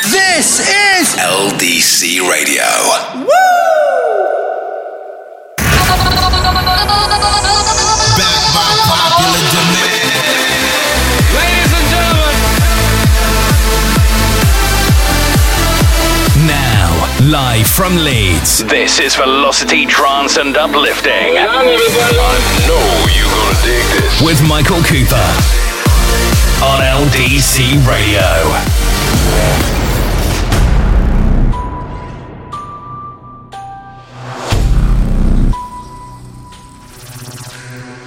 This is LDC Radio. Woo! Back by popular demand. Ladies and gentlemen. Now, live from Leeds, this is Velocity Trance and Uplifting I know you're gonna dig this. with Michael Cooper on LDC Radio.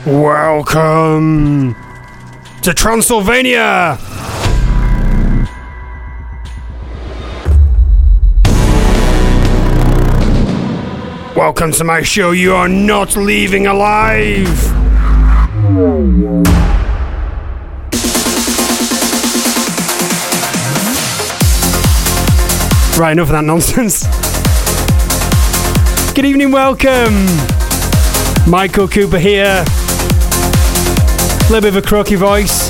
Welcome to Transylvania. Welcome to my show. You are not leaving alive. Right, enough of that nonsense. Good evening, welcome. Michael Cooper here. A little bit of a croaky voice.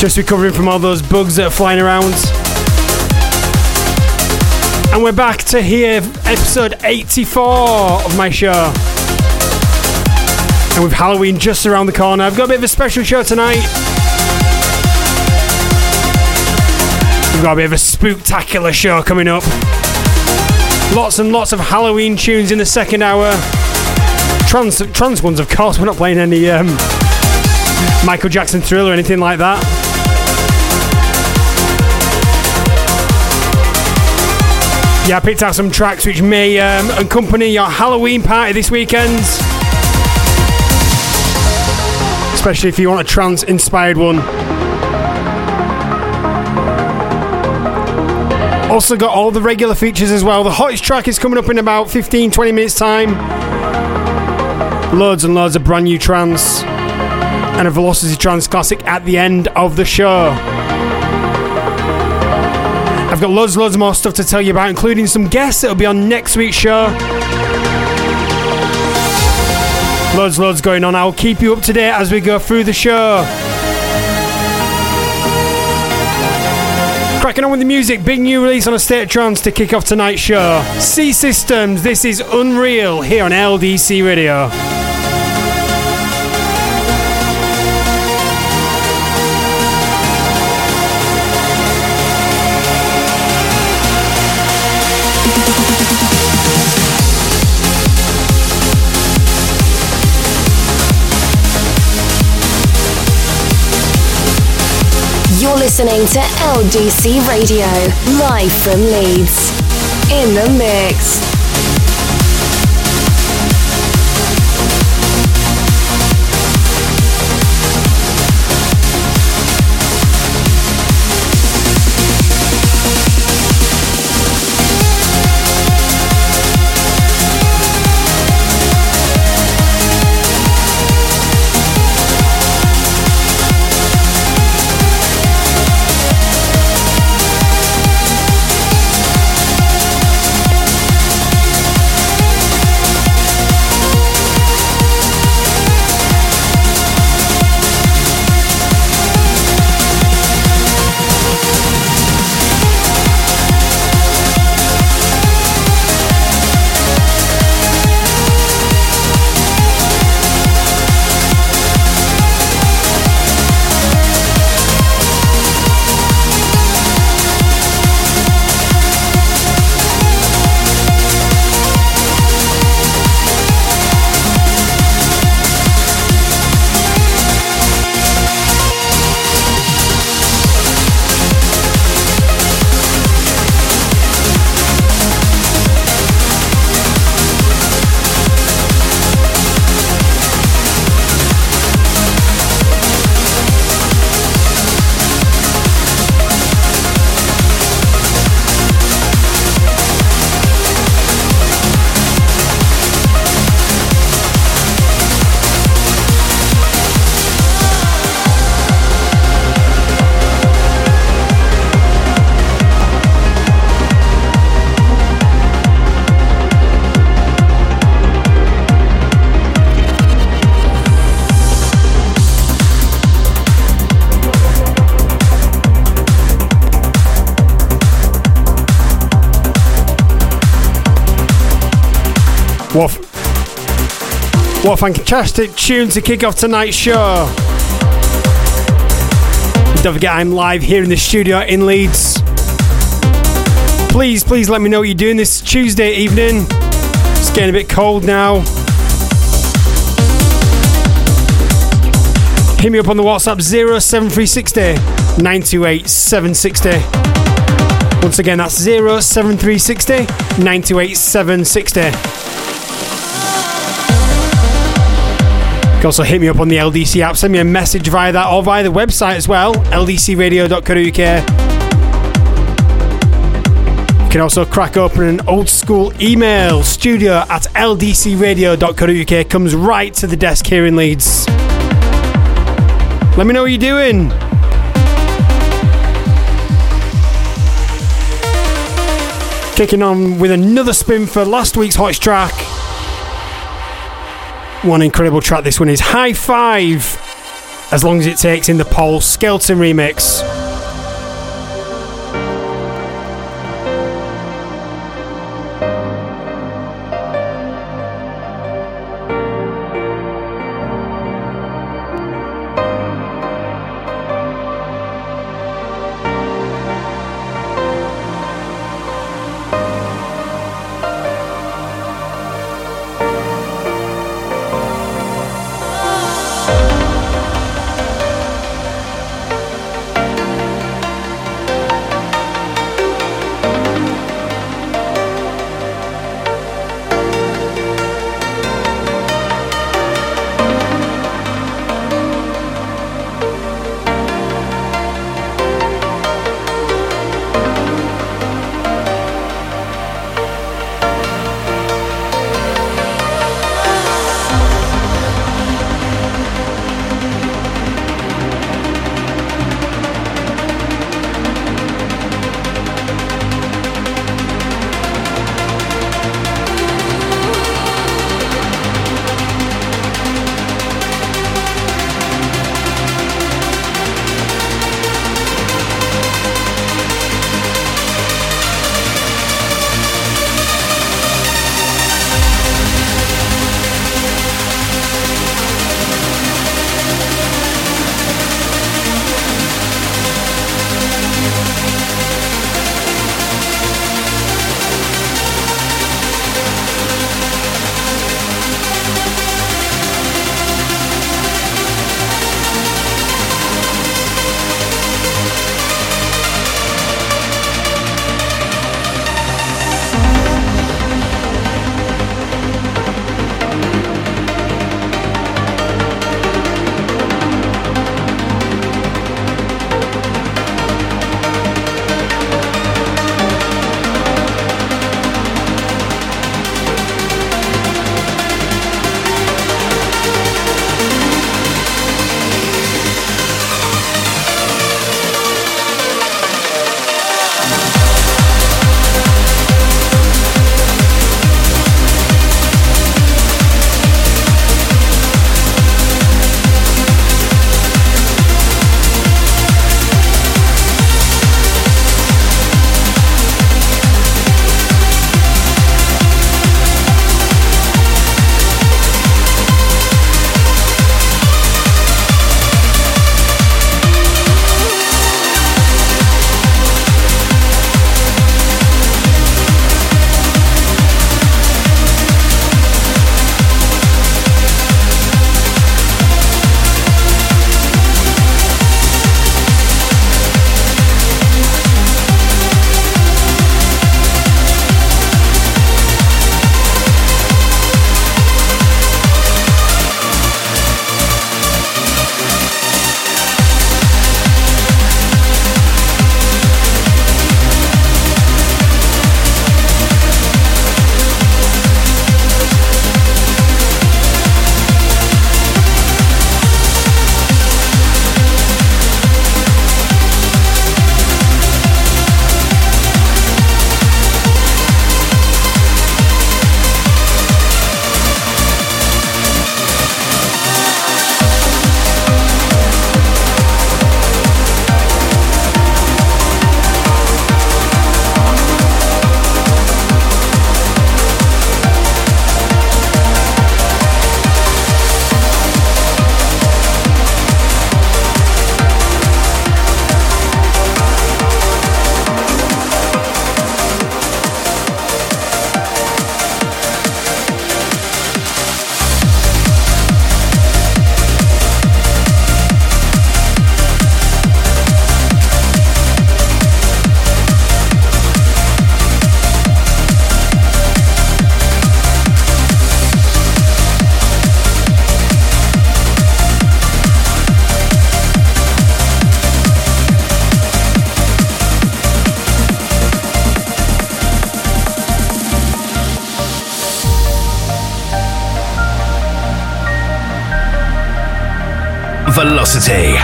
Just recovering from all those bugs that are flying around. And we're back to hear episode 84 of my show. And with Halloween just around the corner, I've got a bit of a special show tonight. We've got a bit of a spooktacular show coming up. Lots and lots of Halloween tunes in the second hour. Trance, trance ones, of course. We're not playing any um, Michael Jackson Thrill or anything like that. Yeah, I picked out some tracks which may um, accompany your Halloween party this weekend. Especially if you want a trance inspired one. Also got all the regular features as well. The hottest track is coming up in about 15 20 minutes time. Loads and loads of brand new trance and a Velocity Trance classic at the end of the show. I've got loads loads more stuff to tell you about including some guests that'll be on next week's show. Loads loads going on. I'll keep you up to date as we go through the show. Cracking on with the music, big new release on a state of trance to kick off tonight's show. C Systems, this is Unreal here on LDC Radio. Listening to LDC Radio, live from Leeds. In the mix. A fantastic tune to kick off tonight's show. Don't forget, I'm live here in the studio in Leeds. Please, please let me know what you're doing this Tuesday evening. It's getting a bit cold now. Hit me up on the WhatsApp 07360 928 760. Once again, that's 07360 928 760. Can also hit me up on the LDC app, send me a message via that or via the website as well, ldcradio.co.uk. You can also crack open an old school email, studio at ldcradio.co.uk, comes right to the desk here in Leeds. Let me know what you're doing. Kicking on with another spin for last week's hottest track. One incredible track this one is High Five, as long as it takes in the Paul Skelton remix.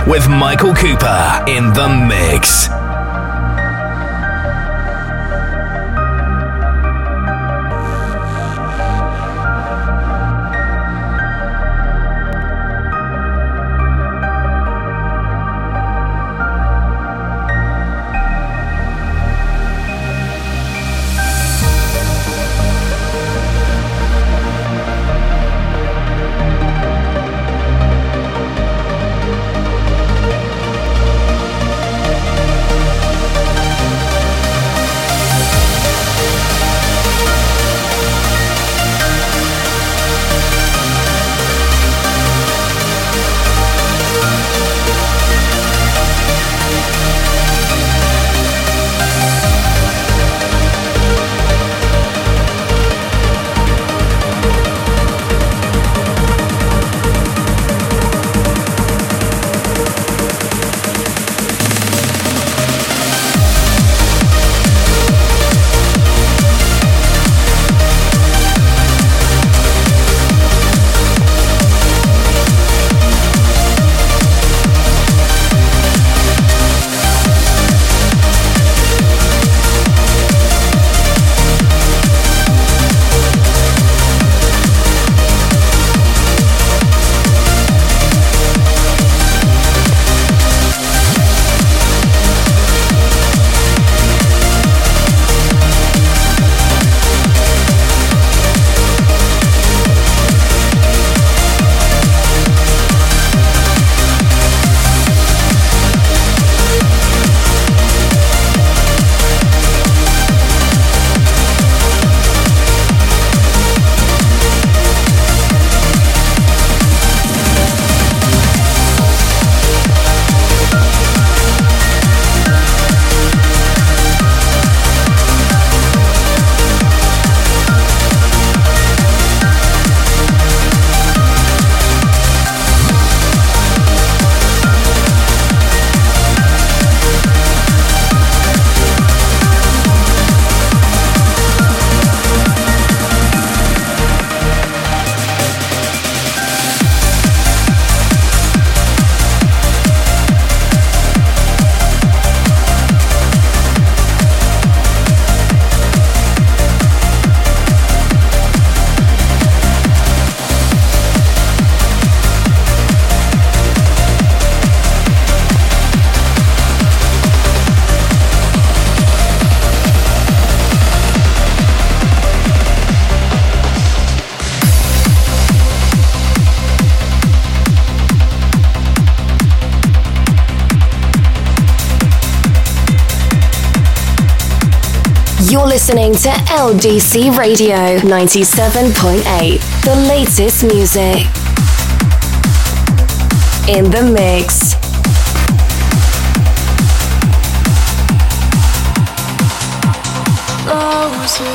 With Michael Cooper in the mix. listening to LDC Radio 97.8, the latest music. In the mix. Oh, so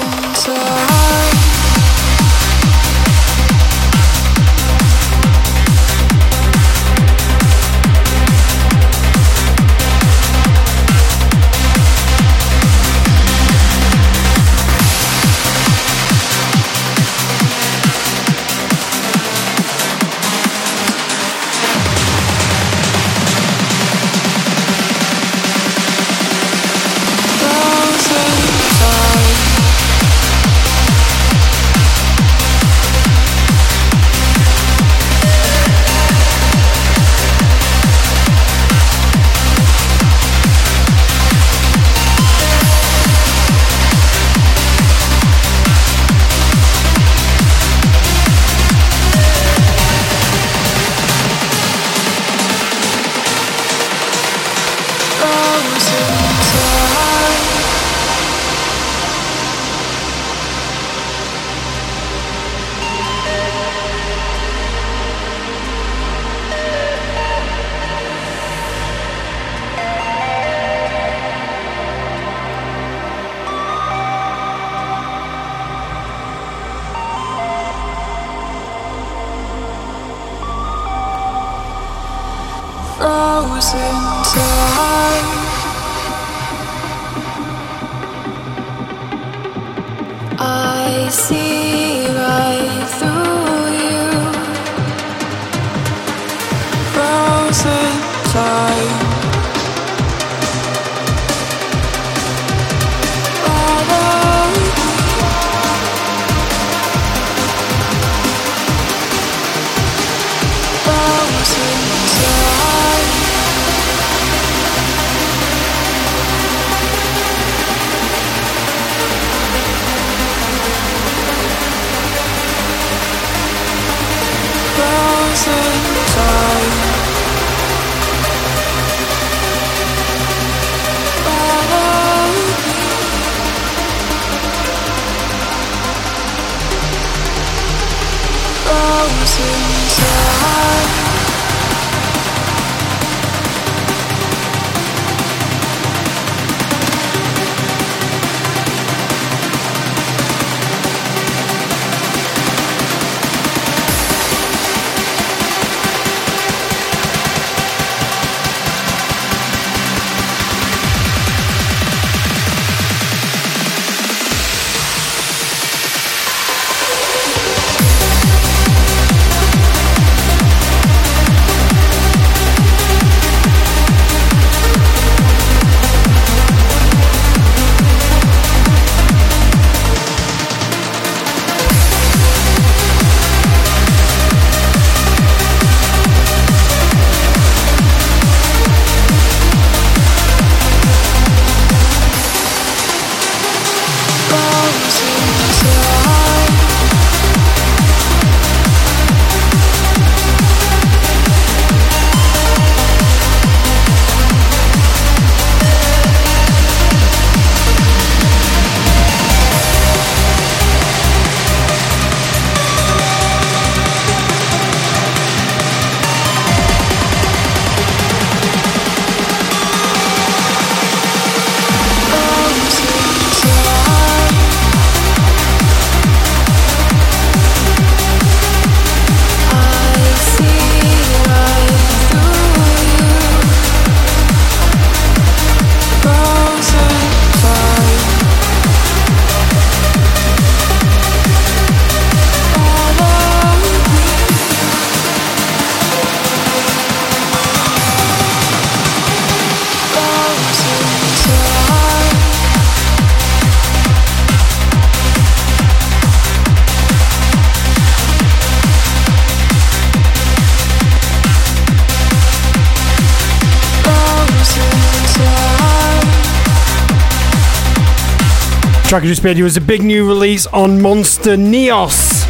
track I just played you was a big new release on Monster Neos,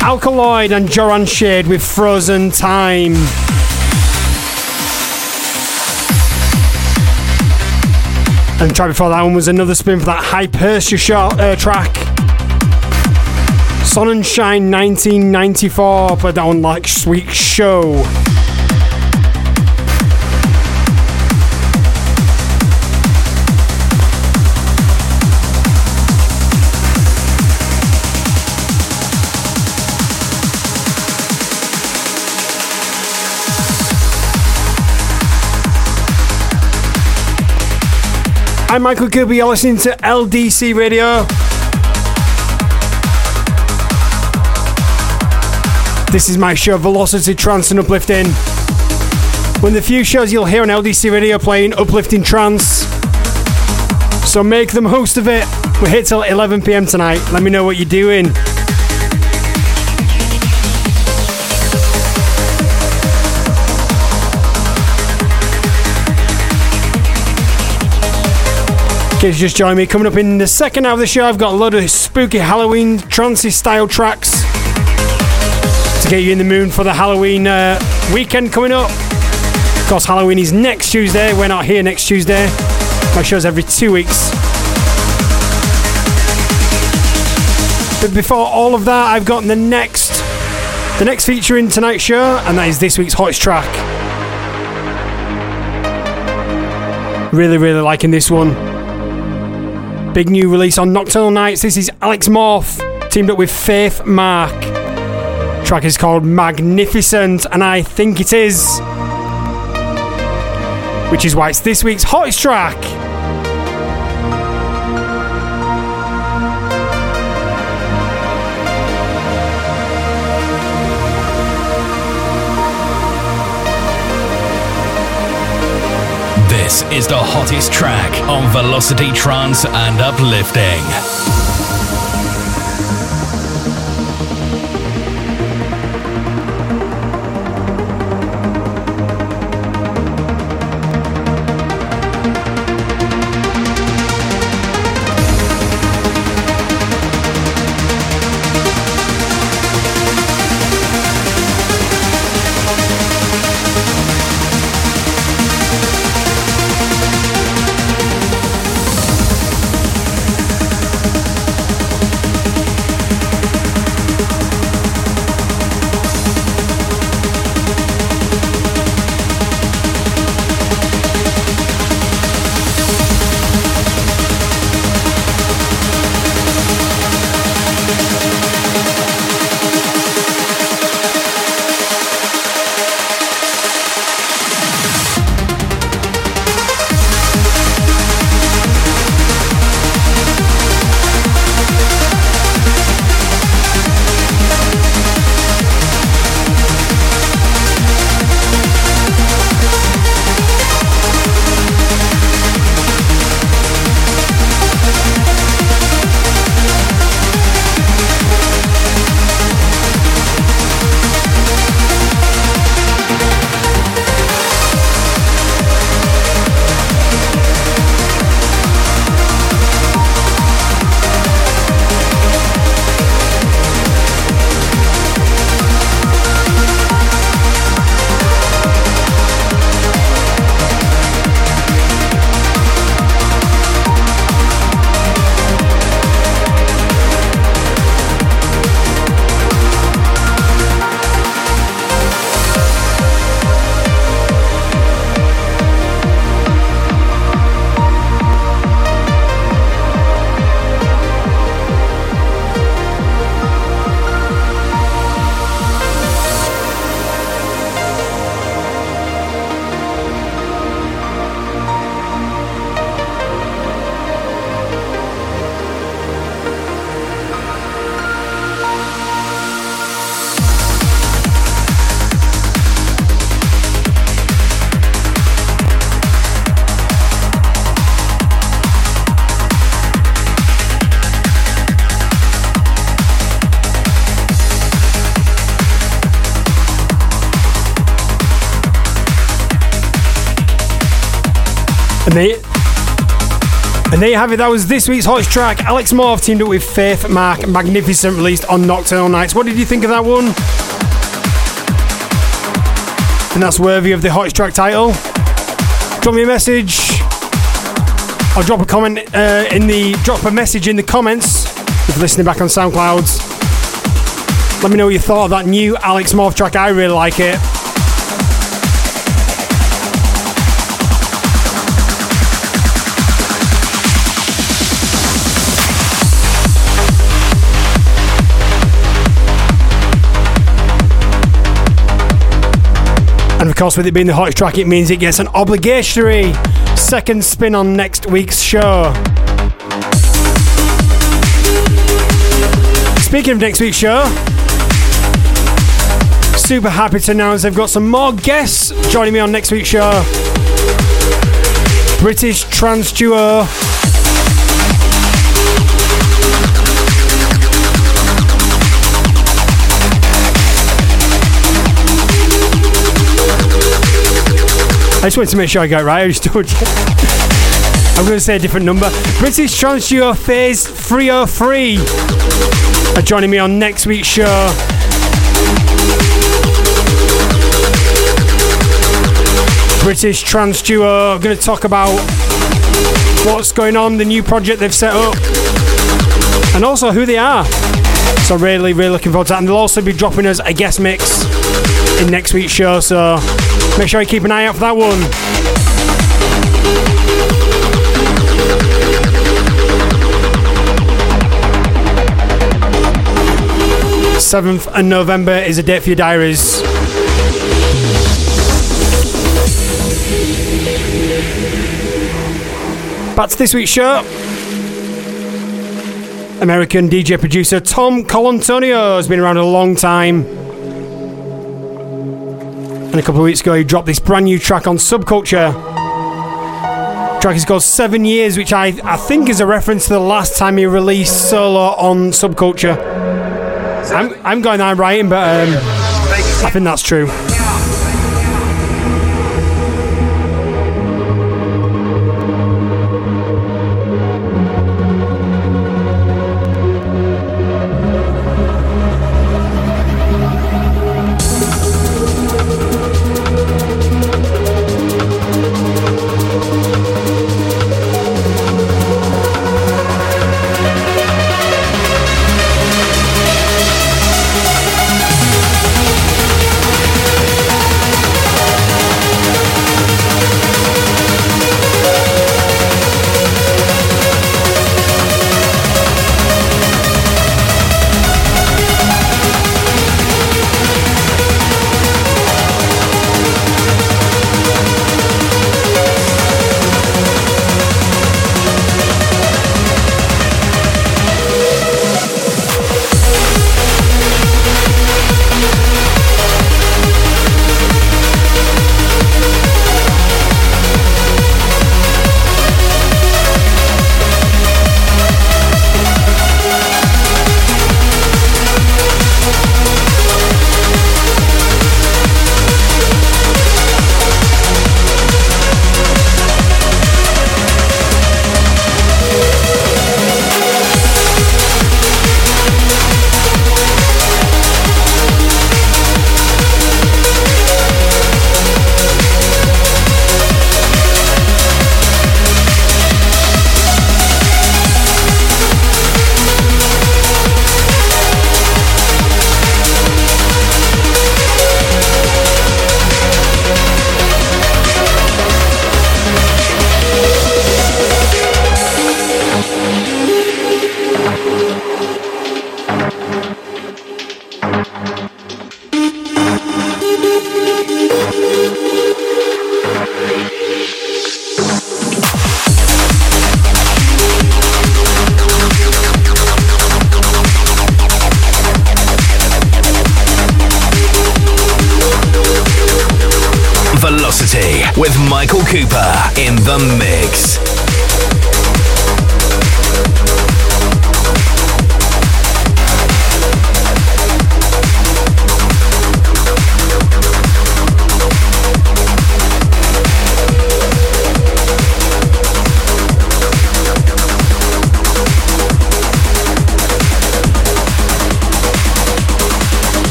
Alkaloid and Joran Shade with Frozen Time. And track before that one was another spin for that Hypersia shot, uh, track. Sonnenschein 1994, but that one like Sweet Show. I'm Michael Cooper, you're listening to LDC Radio. This is my show, Velocity Trance and Uplifting. One of the few shows you'll hear on LDC Radio playing uplifting trance. So make the most of it. We're here till 11 pm tonight. Let me know what you're doing. Case you just joined me, coming up in the second half of the show, I've got a lot of spooky Halloween trancey style tracks to get you in the mood for the Halloween uh, weekend coming up. Of course, Halloween is next Tuesday. We're not here next Tuesday. My show's every two weeks. But before all of that, I've got the next, the next feature in tonight's show, and that is this week's hottest track. Really, really liking this one. Mm. Big new release on Nocturnal Knights. This is Alex Morph teamed up with Faith Mark. track is called Magnificent, and I think it is. Which is why it's this week's hottest track. This is the hottest track on Velocity Trance and Uplifting. And there you have it. That was this week's hottest track. Alex Morph teamed up with Faith Mark, magnificent, released on Nocturnal Knights. What did you think of that one? And that's worthy of the hottest track title. Drop me a message. I'll drop a comment uh, in the drop a message in the comments if you're listening back on SoundCloud. Let me know what you thought of that new Alex Morph track. I really like it. Course, with it being the hottest track, it means it gets an obligatory second spin on next week's show. Speaking of next week's show, super happy to announce they've got some more guests joining me on next week's show. British trance duo I just wanted to make sure I got it right. I just told you. I'm going to say a different number. British Trance Duo Phase 303 are joining me on next week's show. British Trance Duo. going to talk about what's going on, the new project they've set up, and also who they are. So really, really looking forward to that. And they'll also be dropping us a guest mix in next week's show. So Make sure you keep an eye out for that one. Seventh of November is a date for your diaries. Back to this week's show. American DJ producer Tom Colontonio has been around a long time. And a couple of weeks ago, he dropped this brand new track on Subculture. The track is called Seven Years, which I, I think is a reference to the last time he released solo on Subculture. I'm, I'm going on writing, but um, I think that's true.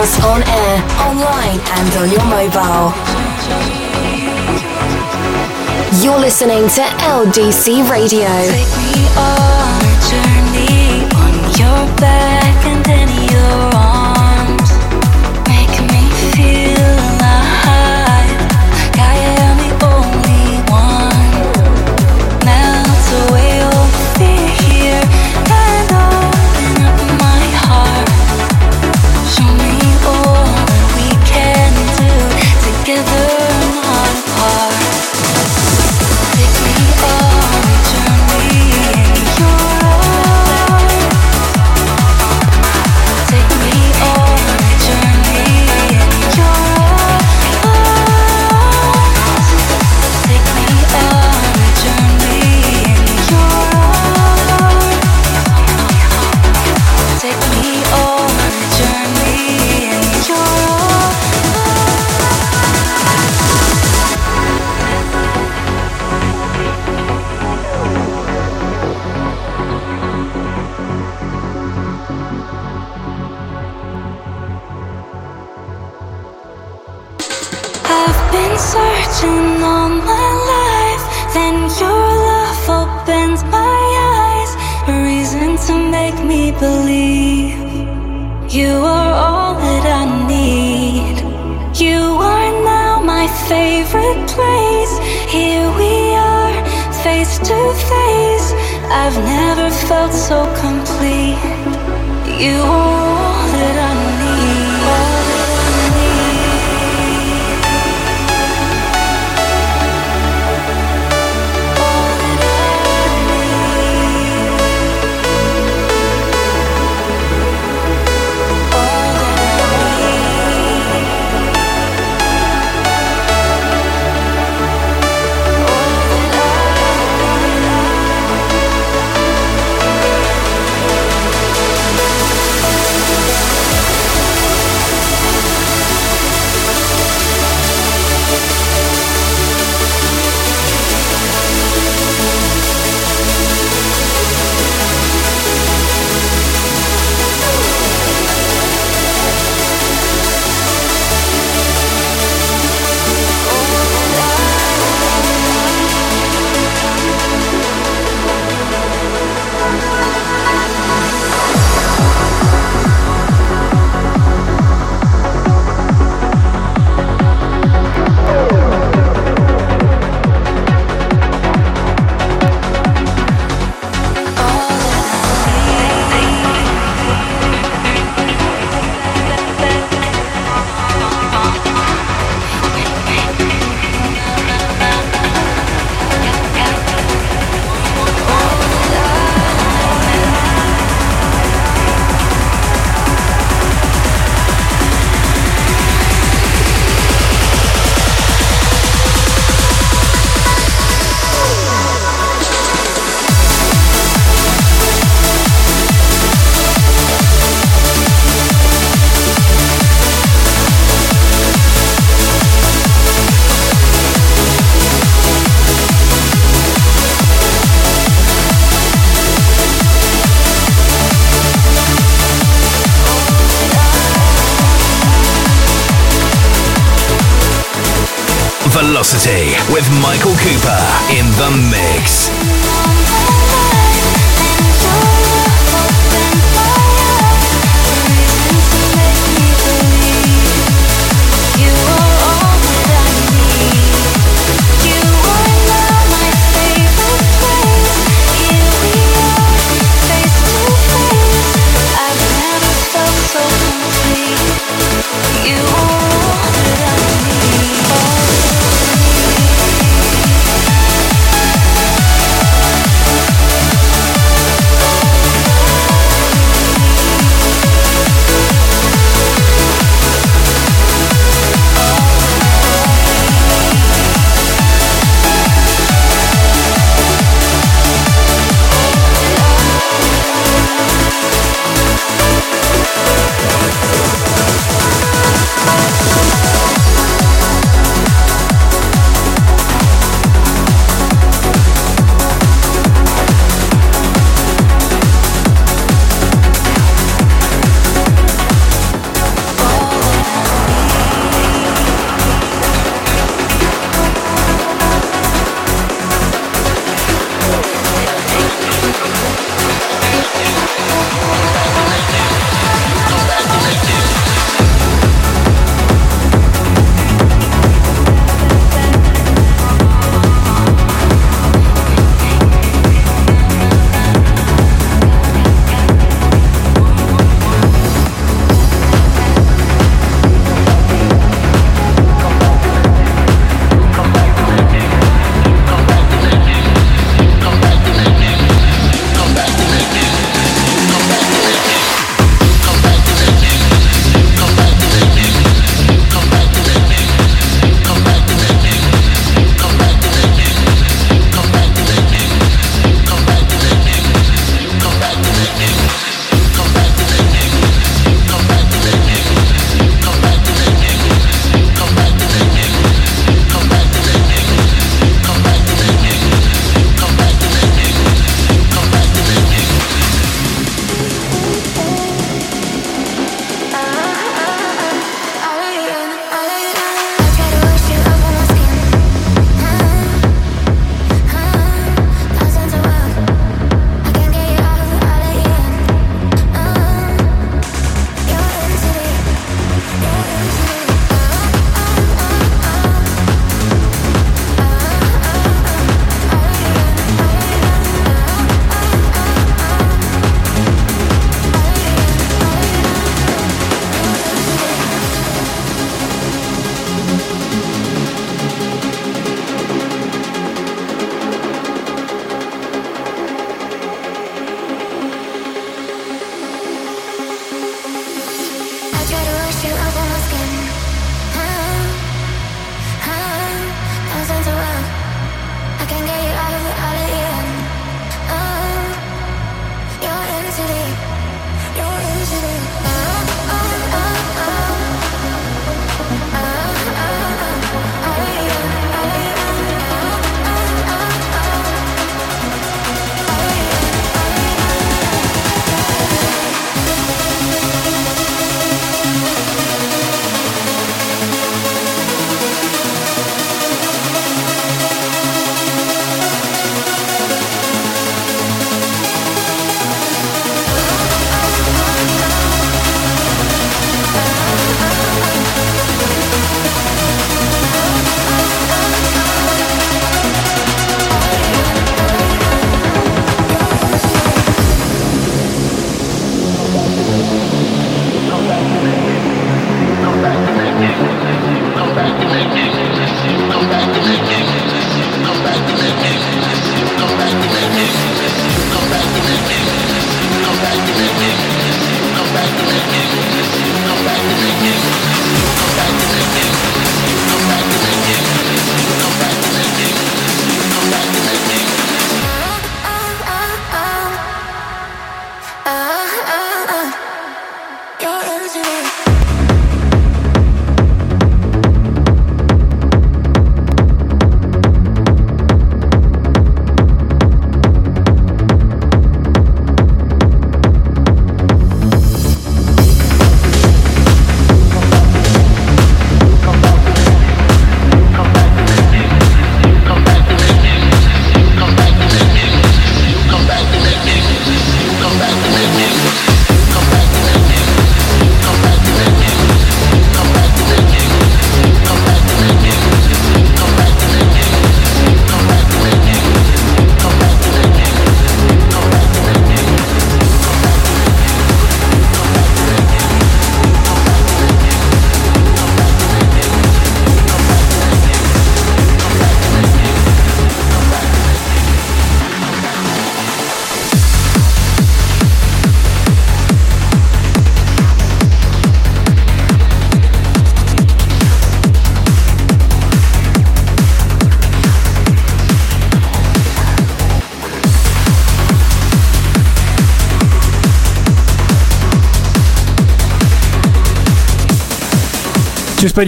us on air, online, and on your mobile. You're listening to LDC Radio. Take me on a journey on your back and Velocity with Michael Cooper in the mix.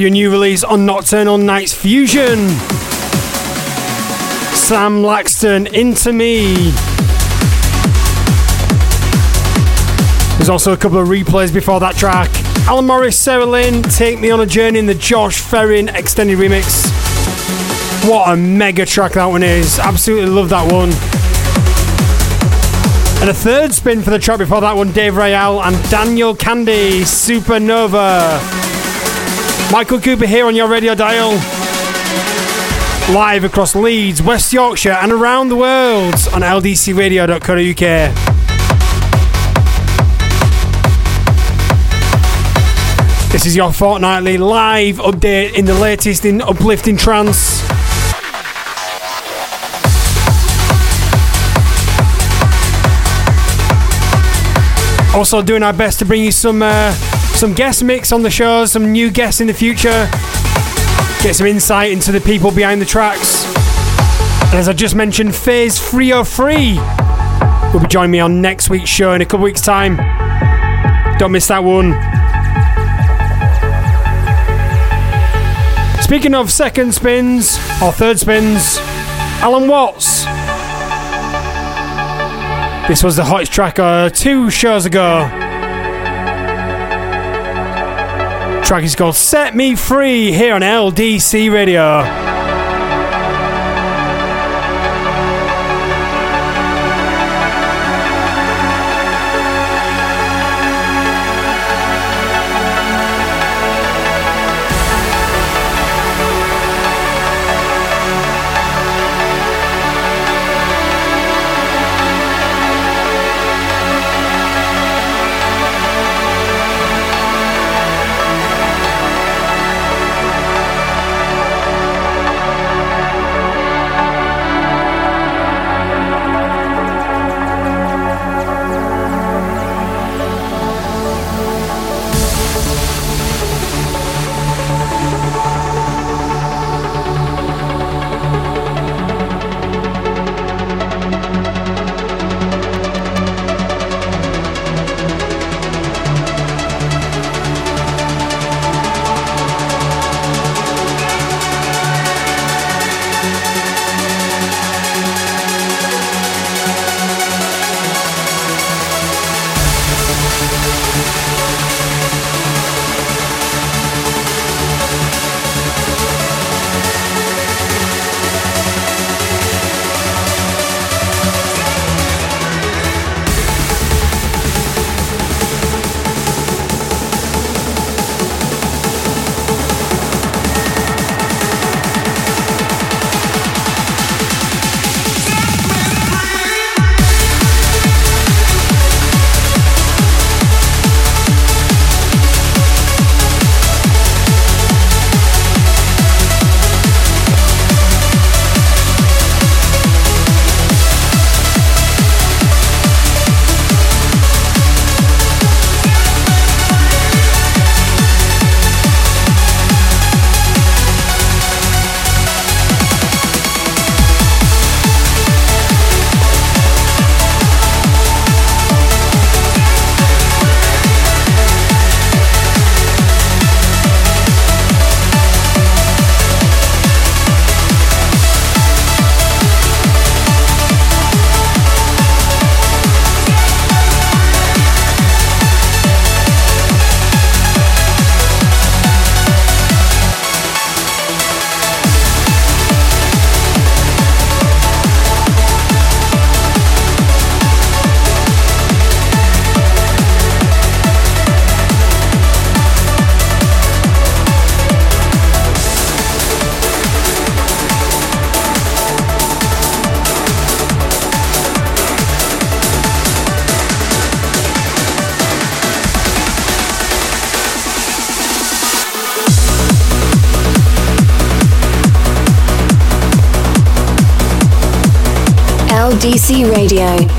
Your new release on Nocturnal Knights Fusion. Sam Laxton, Into Me. There's also a couple of replays before that track. Alan Morris, Sarah Lynn, Take Me on a Journey in the Josh Ferrin extended remix. What a mega track that one is. Absolutely love that one. And a third spin for the track before that one, Dave Raval and Daniel Kandi, Supernova. Michael Cooper here on your radio dial. Live across Leeds, West Yorkshire, and around the world on ldcradio.co.uk. This is your fortnightly live update in the latest in uplifting trance. Also, doing our best to bring you some uh, some guest mix on the show, some new guests in the future, get some insight into the people behind the tracks. And as I just mentioned, Phase 303 will be joining me on next week's show in a couple weeks' time. Don't miss that one. Speaking of second spins or third spins, Allen Watts. This was the hottest track uh, two shows ago. Track is called Set Me Free here on LDC Radio. DC Radio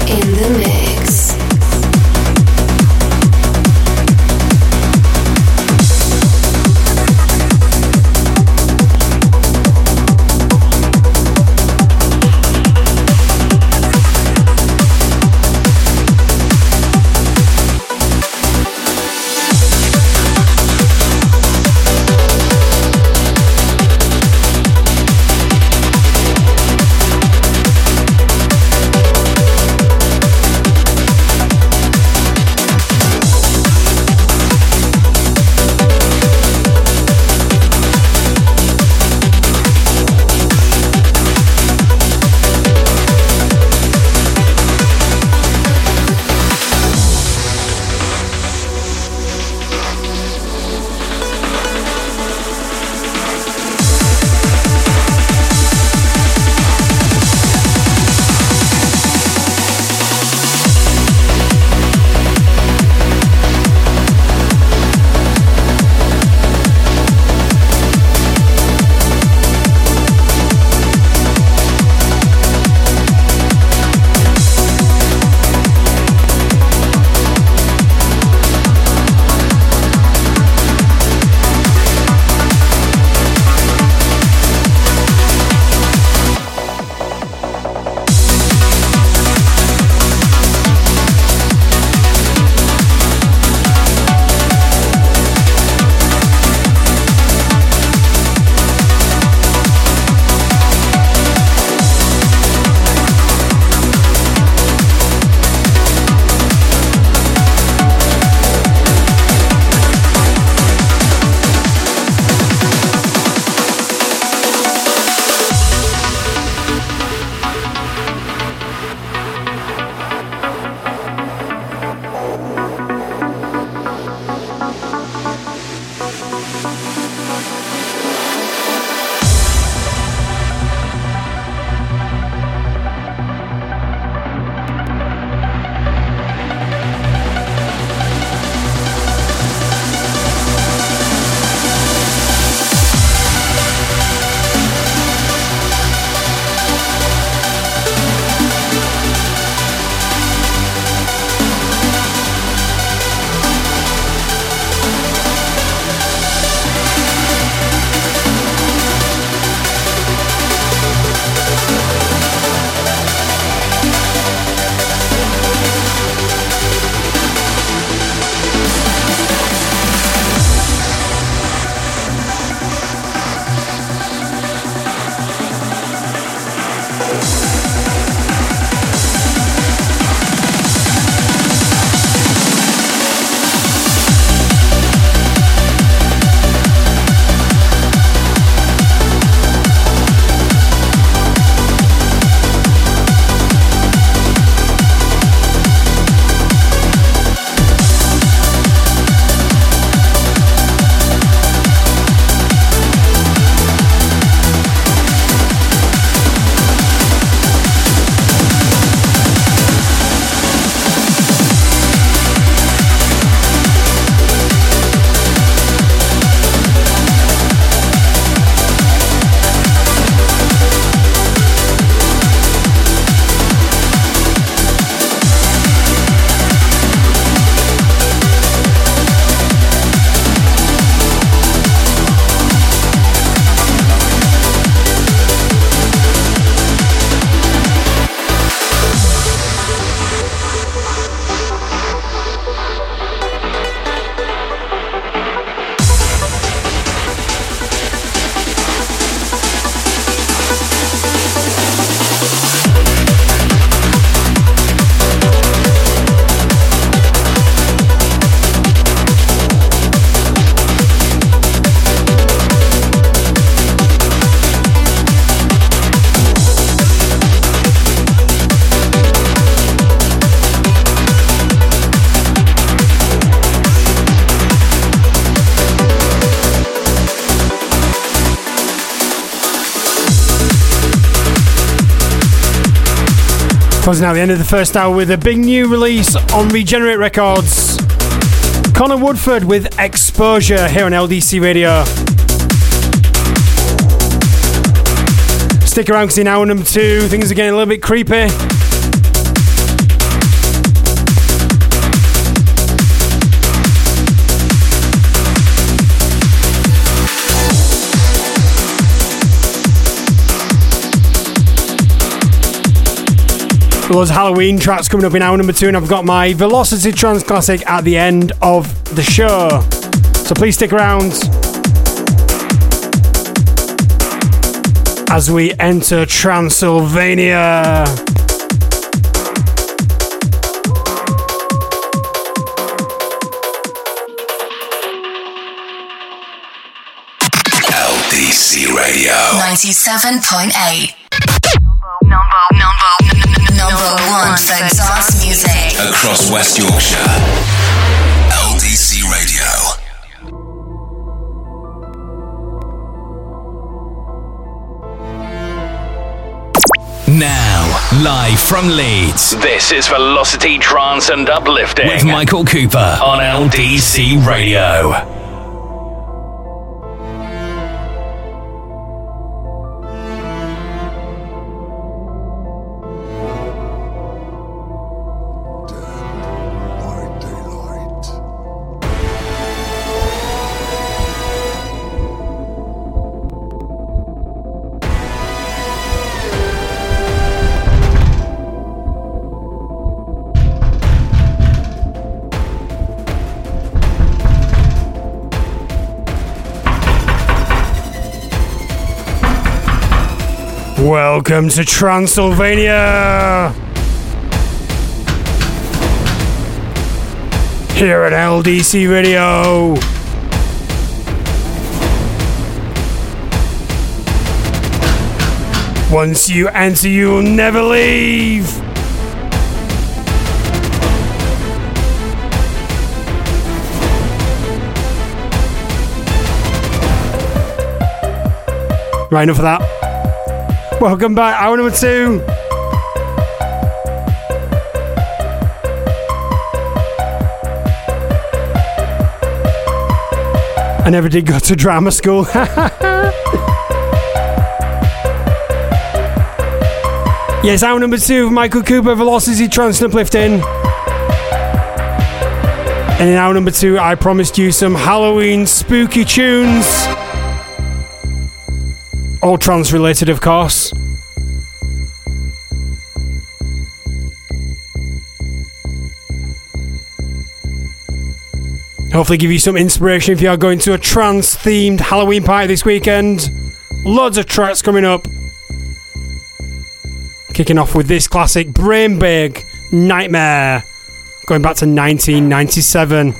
Closing out the end of the first hour with a big new release on Regenerate Records. Connor Woodford with Exposure here on LDC Radio. Stick around because in hour number two, things are getting a little bit creepy. Loads of Halloween tracks coming up in hour number two, and I've got my Velocity Trance Classic at the end of the show. So please stick around as we enter Transylvania. LDC Radio. 97.8. Number, number, number one for dance music. Across West Yorkshire. LDC Radio. Now, live from Leeds, this is Velocity Trance and Uplifting with Michael Cooper on LDC Radio. Welcome to Transylvania! Here at LDC Radio. Once you enter, you'll never leave! Right, enough of that. Welcome back, hour number two. I never did go to drama school. yes, hour number two of Michael Cooper, Velocity Trance and Uplifting. And in hour number two, I promised you some Halloween spooky tunes. All trance related, of course. Hopefully, give you some inspiration if you are going to a trance themed Halloween party this weekend. Loads of tracks coming up. Kicking off with this classic Brainbug Nightmare, going back to 1997.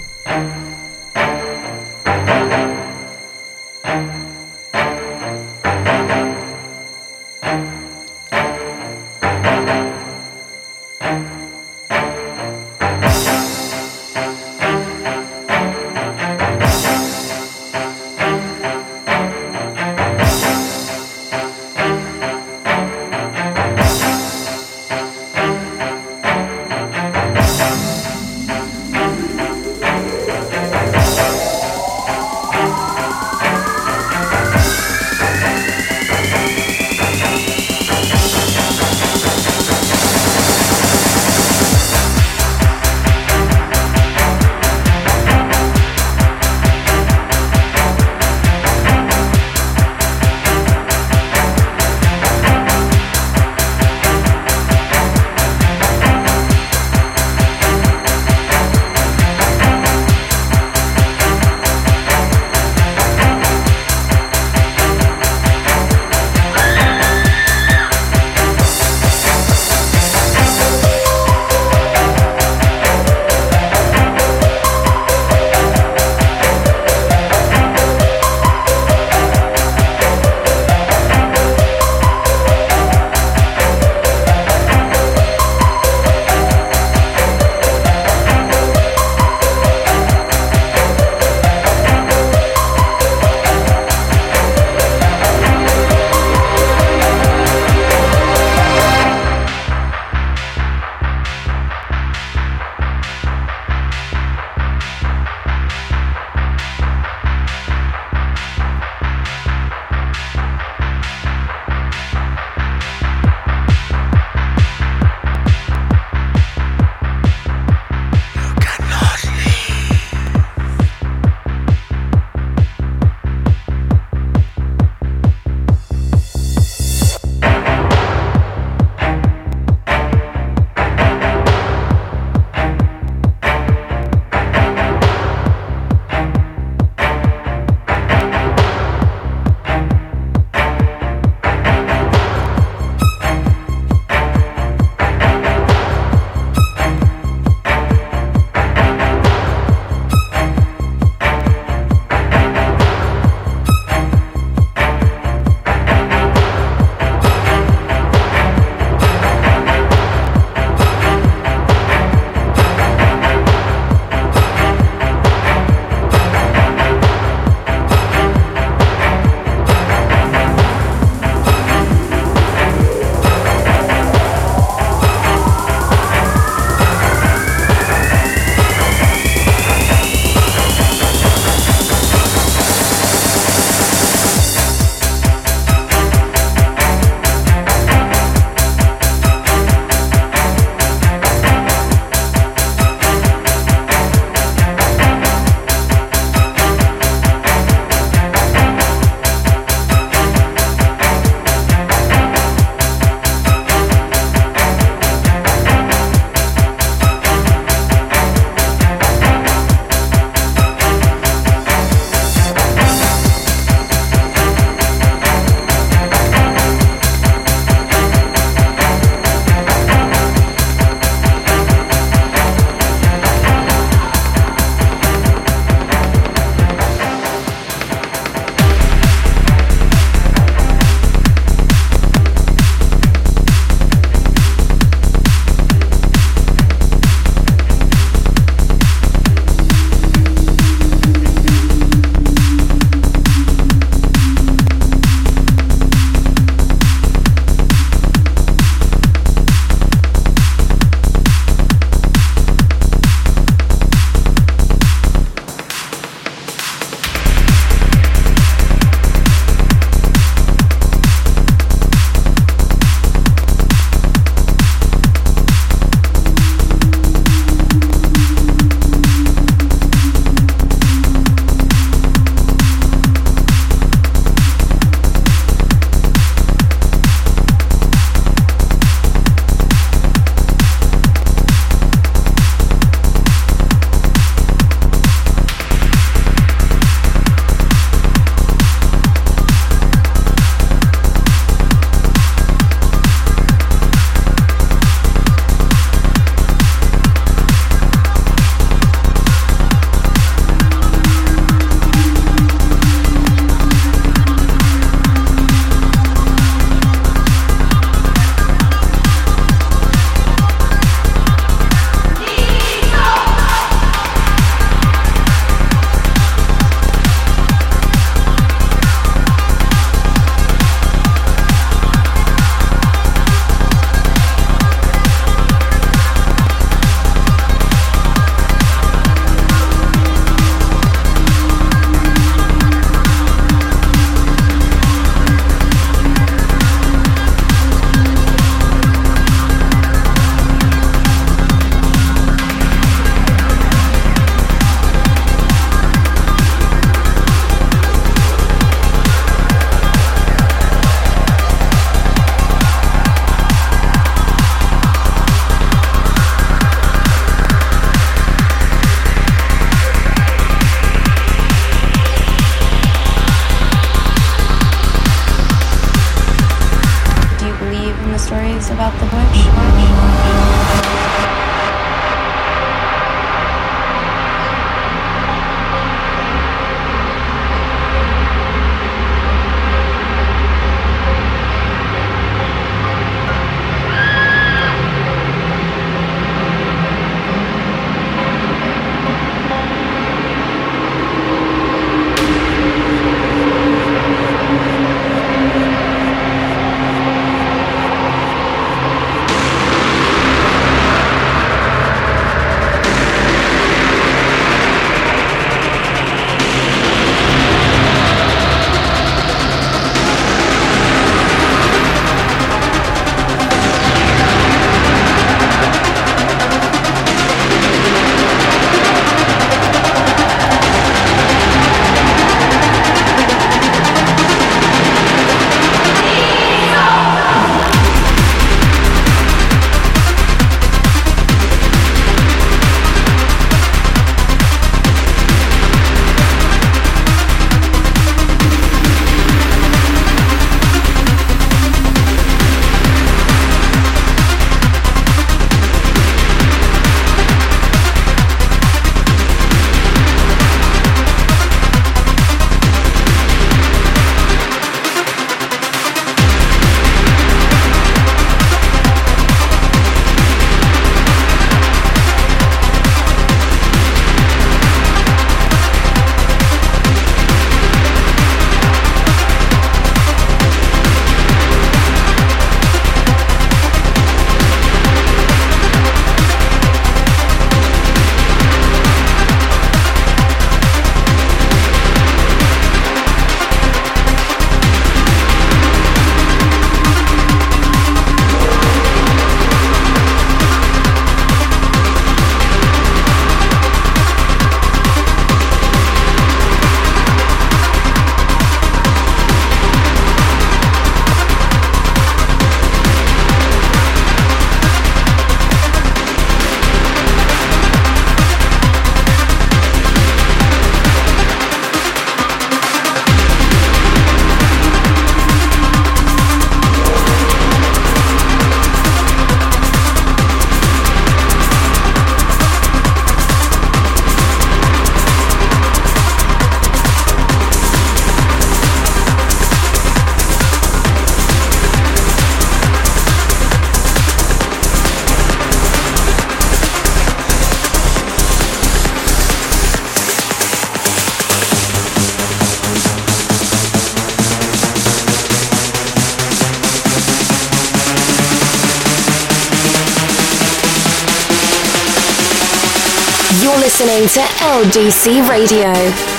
LDC Radio.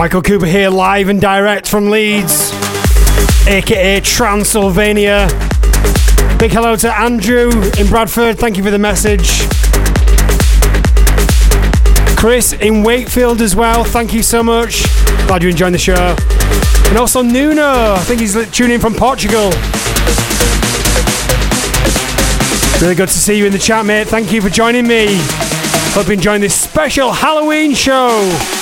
Michael Cooper here, live and direct from Leeds, aka Transylvania. Big hello to Andrew in Bradford, thank you for the message. Chris in Wakefield as well, thank you so much. Glad you're enjoying the show. And also Nuno, I think he's tuning in from Portugal. Really good to see you in the chat, mate. Thank you for joining me. Hope you're enjoying this special Halloween show.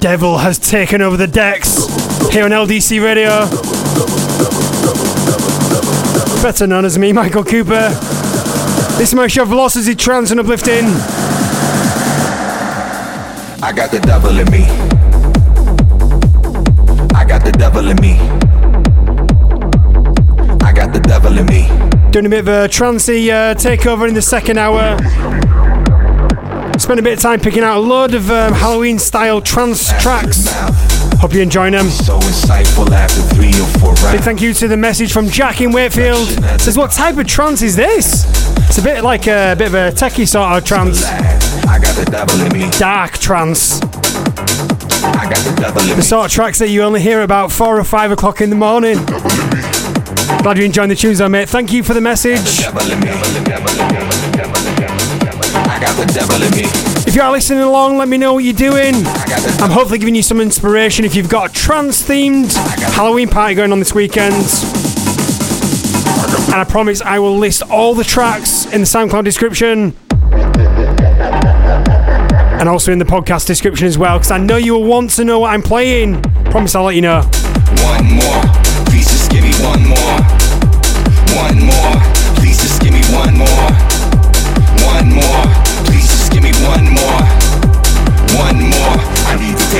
Devil has taken over the decks here on LDC Radio. Better known as me, Michael Cooper. This is my show, Velocity Trance and Uplifting. I got the devil in me. I got the devil in me. I got the devil in me. Doing a bit of a trancey uh, takeover in the second hour. Spent a bit of time picking out a load of um, Halloween style trance tracks. Hope you're enjoying them. So insightful after three or four Big thank you to the message from Jack in Wakefield. Says, what type of trance is this? It's a bit like a, a bit of a techie sort of trance. I got the devil in me. Dark trance. The devil in me. The sort of tracks that you only hear about four or five o'clock in the morning. Glad you're enjoying the tunes though, mate. Thank you for the message. If you are listening along, let me know what you're doing. I'm hopefully giving you some inspiration if you've got a trance themed Halloween party going on this weekend. And I promise I will list all the tracks in the SoundCloud description. and also in the podcast description as well, because I know you will want to know what I'm playing. Promise I'll let you know. One more, please just give me one more. One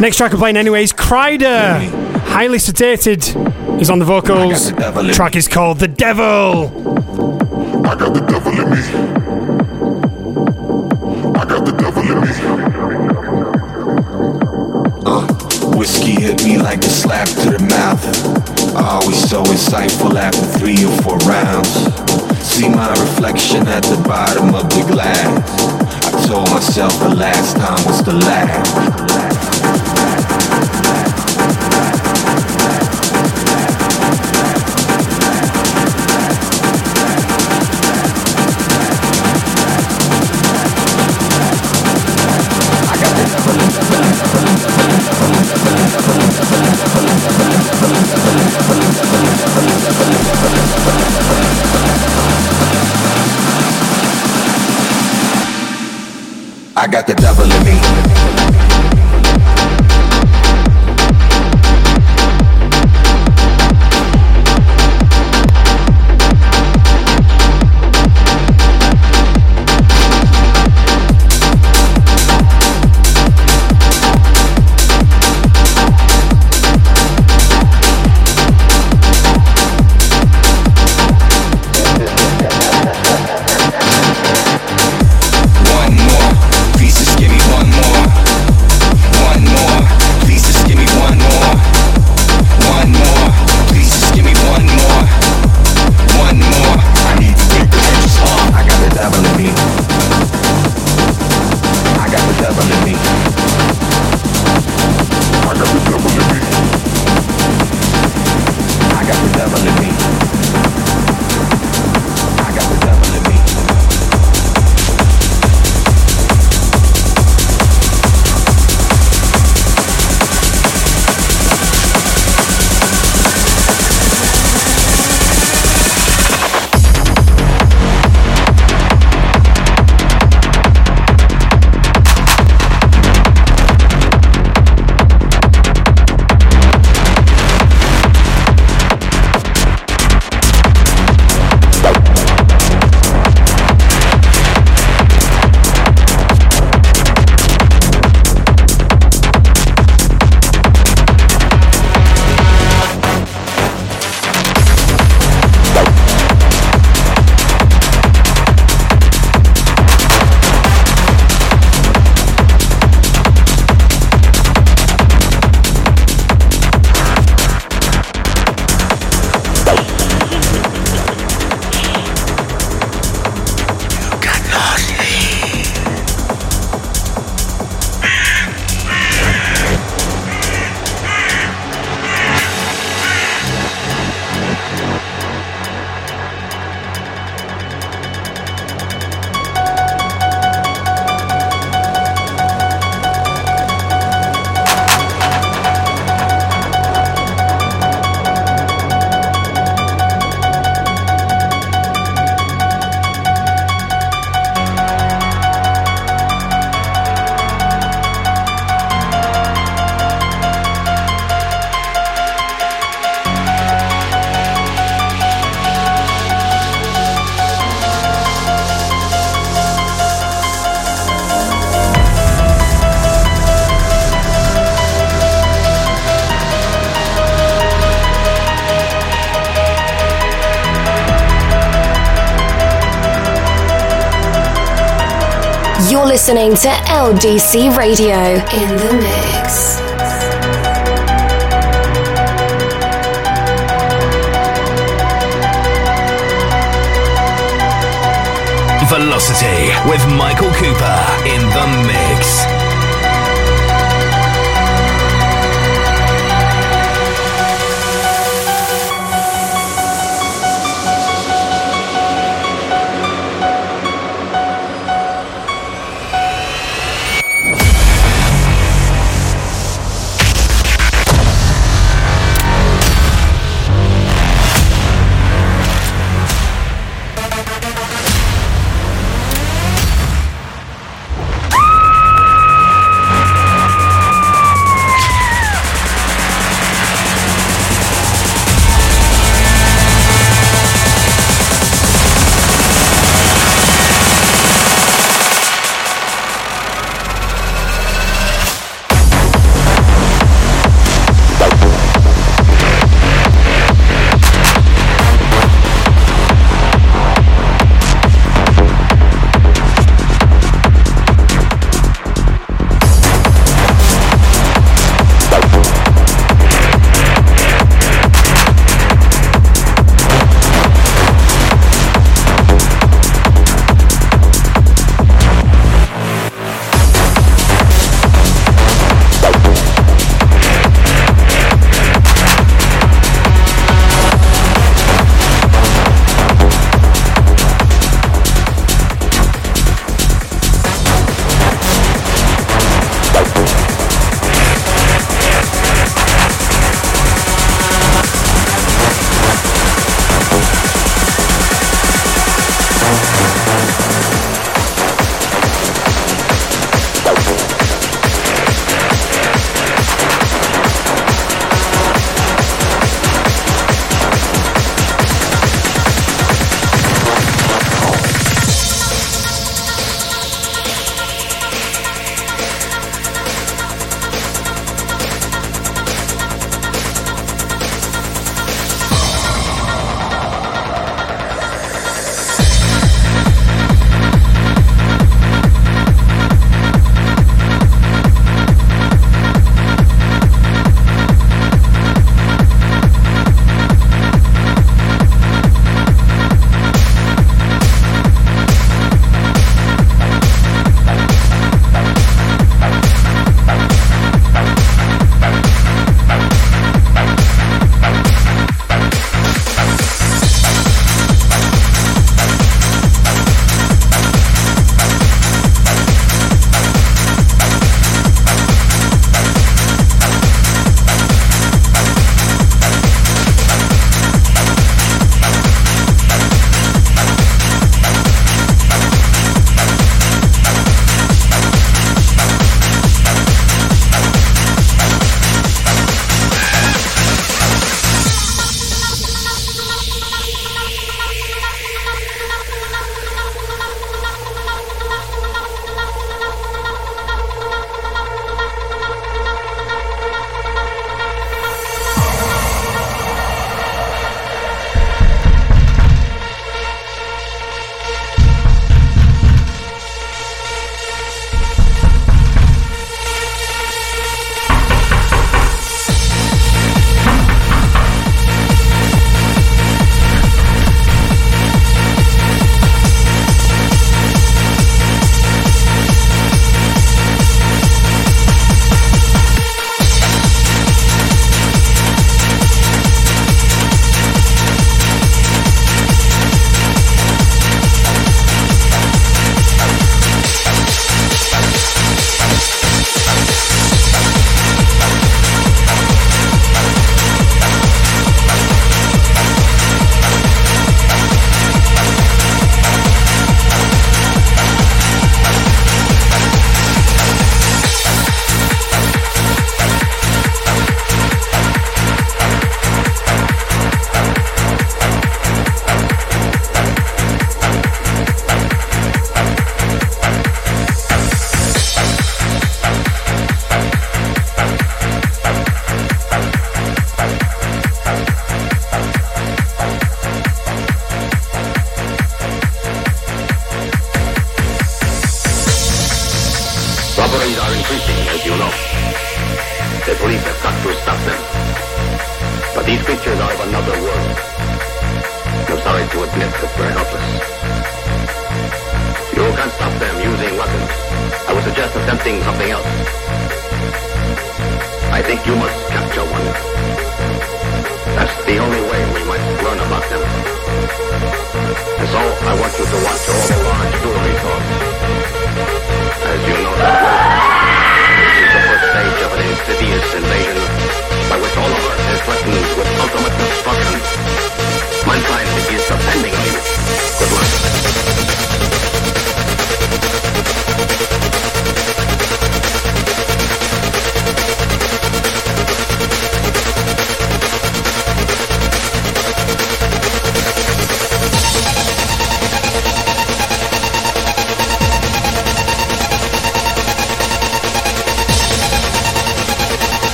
Next track I'm playing anyways, Kryder. Highly sedated is on the vocals. The Track is called The Devil. I got the devil in me. I got the devil in me. Uh, Whiskey hit me like a slap to the mouth. Always so insightful after three or four rounds. See my reflection at the bottom of the glass. I told myself the last time was the last. Got the devil in me. Listening to LDC Radio in the mix. Velocity with Michael Cooper in the mix.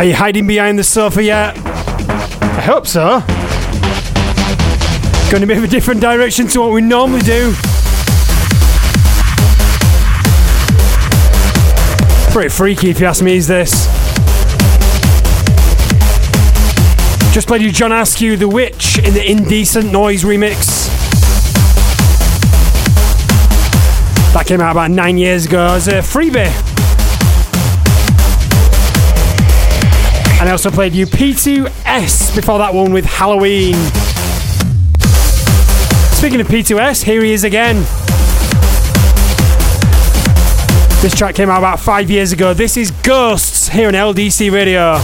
Are you hiding behind the sofa yet? I hope so. Going to move a different direction to what we normally do. Pretty freaky, if you ask me. Is this? Just played you John Askew, The Witch, in the Indecent Noise remix. That came out about nine years ago as a freebie. And I also played you Peetu S before that one with Halloween. Speaking of Peetu S, here he is again. This track came out about five years ago. This is Ghosts here on LDC Radio.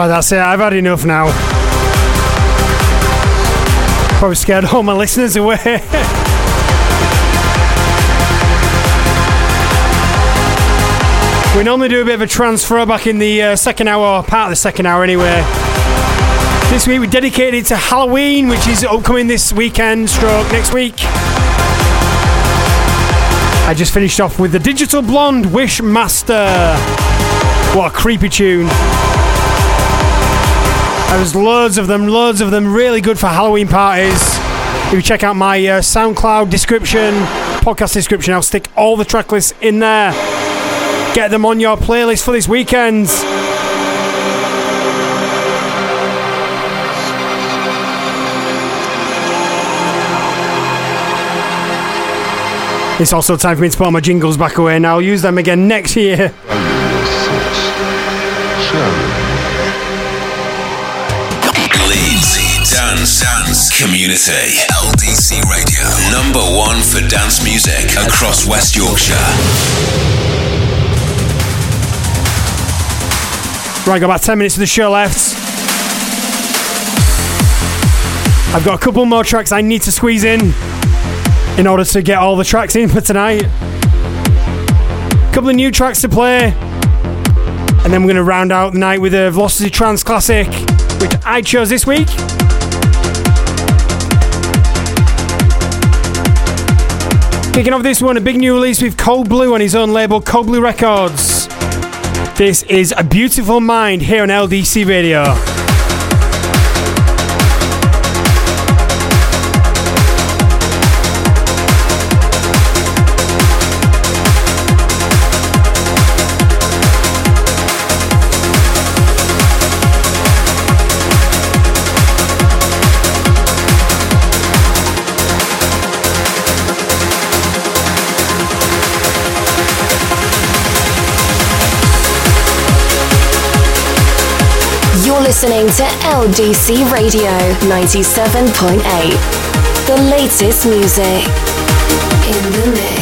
Right, that's it. I've had enough now. Probably scared all my listeners away. we normally do a bit of a transfer back in the uh, second hour, part of the second hour anyway. This week we dedicated it to Halloween, which is upcoming this weekend, stroke next week. I just finished off with the Digital Blonde Wishmaster. What a creepy tune. There's loads of them, loads of them, really good for Halloween parties. If you check out my uh, SoundCloud description, podcast description, I'll stick all the track lists in there. Get them on your playlist for this weekend. It's also time for me to put my jingles back away now. I'll use them again next year. Dance Dance Community LDC Radio number one for dance music across West Yorkshire. Right, got about 10 minutes of the show left. I've got a couple more tracks I need to squeeze in in order to get all the tracks in for tonight. A couple of new tracks to play. And then we're going to round out the night with a Velocity Trance Classic, which I chose this week. Kicking off this one, a big new release with Cold Blue on his own label, Cold Blue Records. This is A Beautiful Mind here on LDC Radio. Listening to LDC Radio 97.8. The latest music in the mix.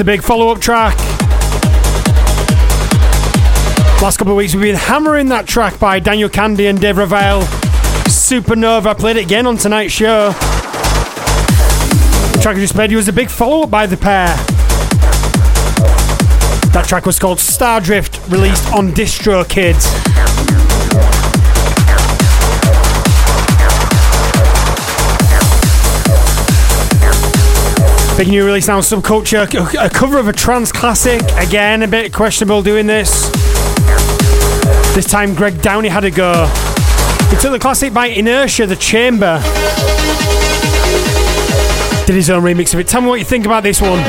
The big follow up track. Last couple of weeks we've been hammering that track by Daniel Kandi and Dave Raval. Supernova. I played it again on tonight's show. The track I just played you was a big follow up by the pair. That track was called Stardrift, released on DistroKid. Big new release now, Subculture, a cover of a trance classic. Again, a bit questionable doing this. This time, Greg Downey had a go. He took the classic by Inertia, The Chamber. Did his own remix of it. Tell me what you think about this one.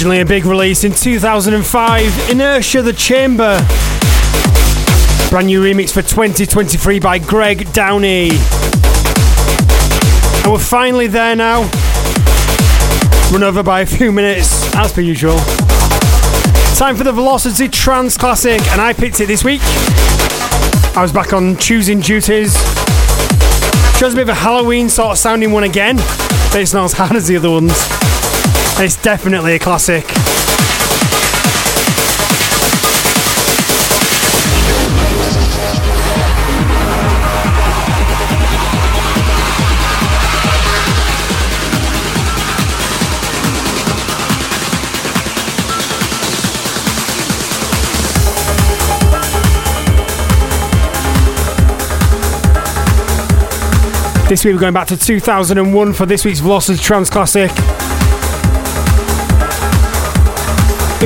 Originally a big release in 2005, Inertia the Chamber. Brand new remix for 2023 by Greg Downey. And we're finally there now. Run over by a few minutes, as per usual. Time for the Velocity Trance Classic, and I picked it this week. I was back on choosing duties. Chose a bit of a Halloween sort of sounding one again, but it's not as hard as the other ones. It's definitely a classic. This week we're going back to 2001 for this week's Velocity Trance Classic.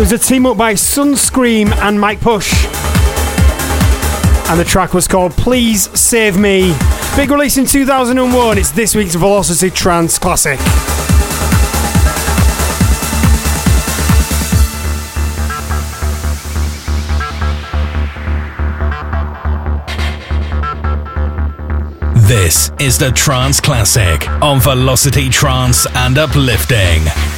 Was a team up by Sunscreem and M.I.K.E. Push. And the track was called Please Save Me. Big release in 2001. It's this week's Velocity Trance Classic. This is the Trance Classic on Velocity Trance and Uplifting.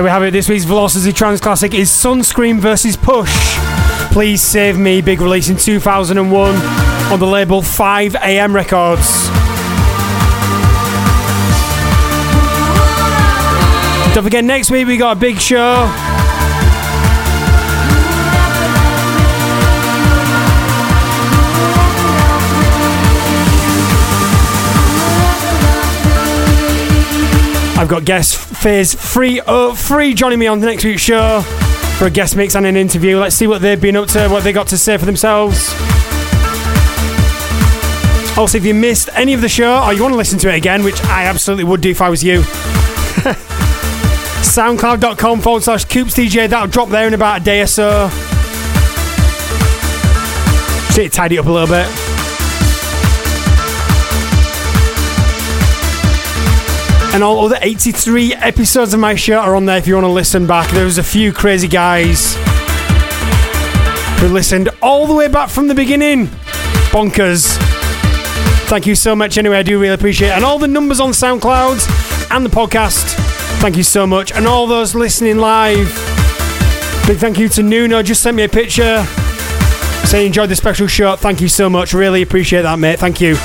There we have it. This week's Velocity Trance Classic is Sunscreem versus Push. Please Save Me, big release in 2001 on the label 5am Records. Don't forget, next week we got a big show. I've got guest phase free, uh, free joining me on the next week's show for a guest mix and an interview. Let's see what they've been up to, what they got to say for themselves. Also, if you missed any of the show or you want to listen to it again, which I absolutely would do if I was you, soundcloud.com forward slash Coops DJ. That'll drop there in about a day or so. Shit, tidy up a little bit. And all other 83 episodes of my show are on there if you want to listen back. There was a few crazy guys who listened all the way back from the beginning. Bonkers. Thank you so much anyway, I do really appreciate it. And all the numbers on SoundCloud and the podcast, thank you so much. And all those listening live, big thank you to Nuno, just sent me a picture saying you enjoyed the special show. Thank you so much, really appreciate that, mate. Thank you.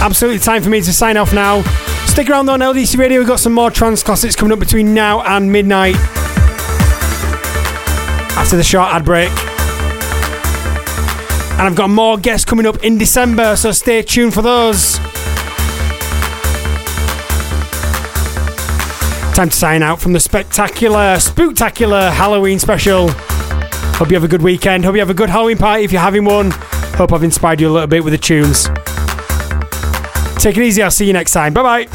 Absolutely time for me to sign off now. Stick around on LDC Radio, we've got some more trance classics coming up between now and midnight. after the short ad break. And I've got more guests coming up in December, so stay tuned for those. Time to sign out from the spectacular, spooktacular Halloween special. Hope you have a good weekend. Hope you have a good Halloween party if you're having one. Hope I've inspired you a little bit with the tunes. Take it easy. I'll see you next time. Bye bye. If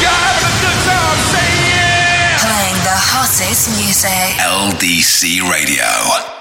you're having a good time, say yeah. Playing the hottest music. LDC Radio.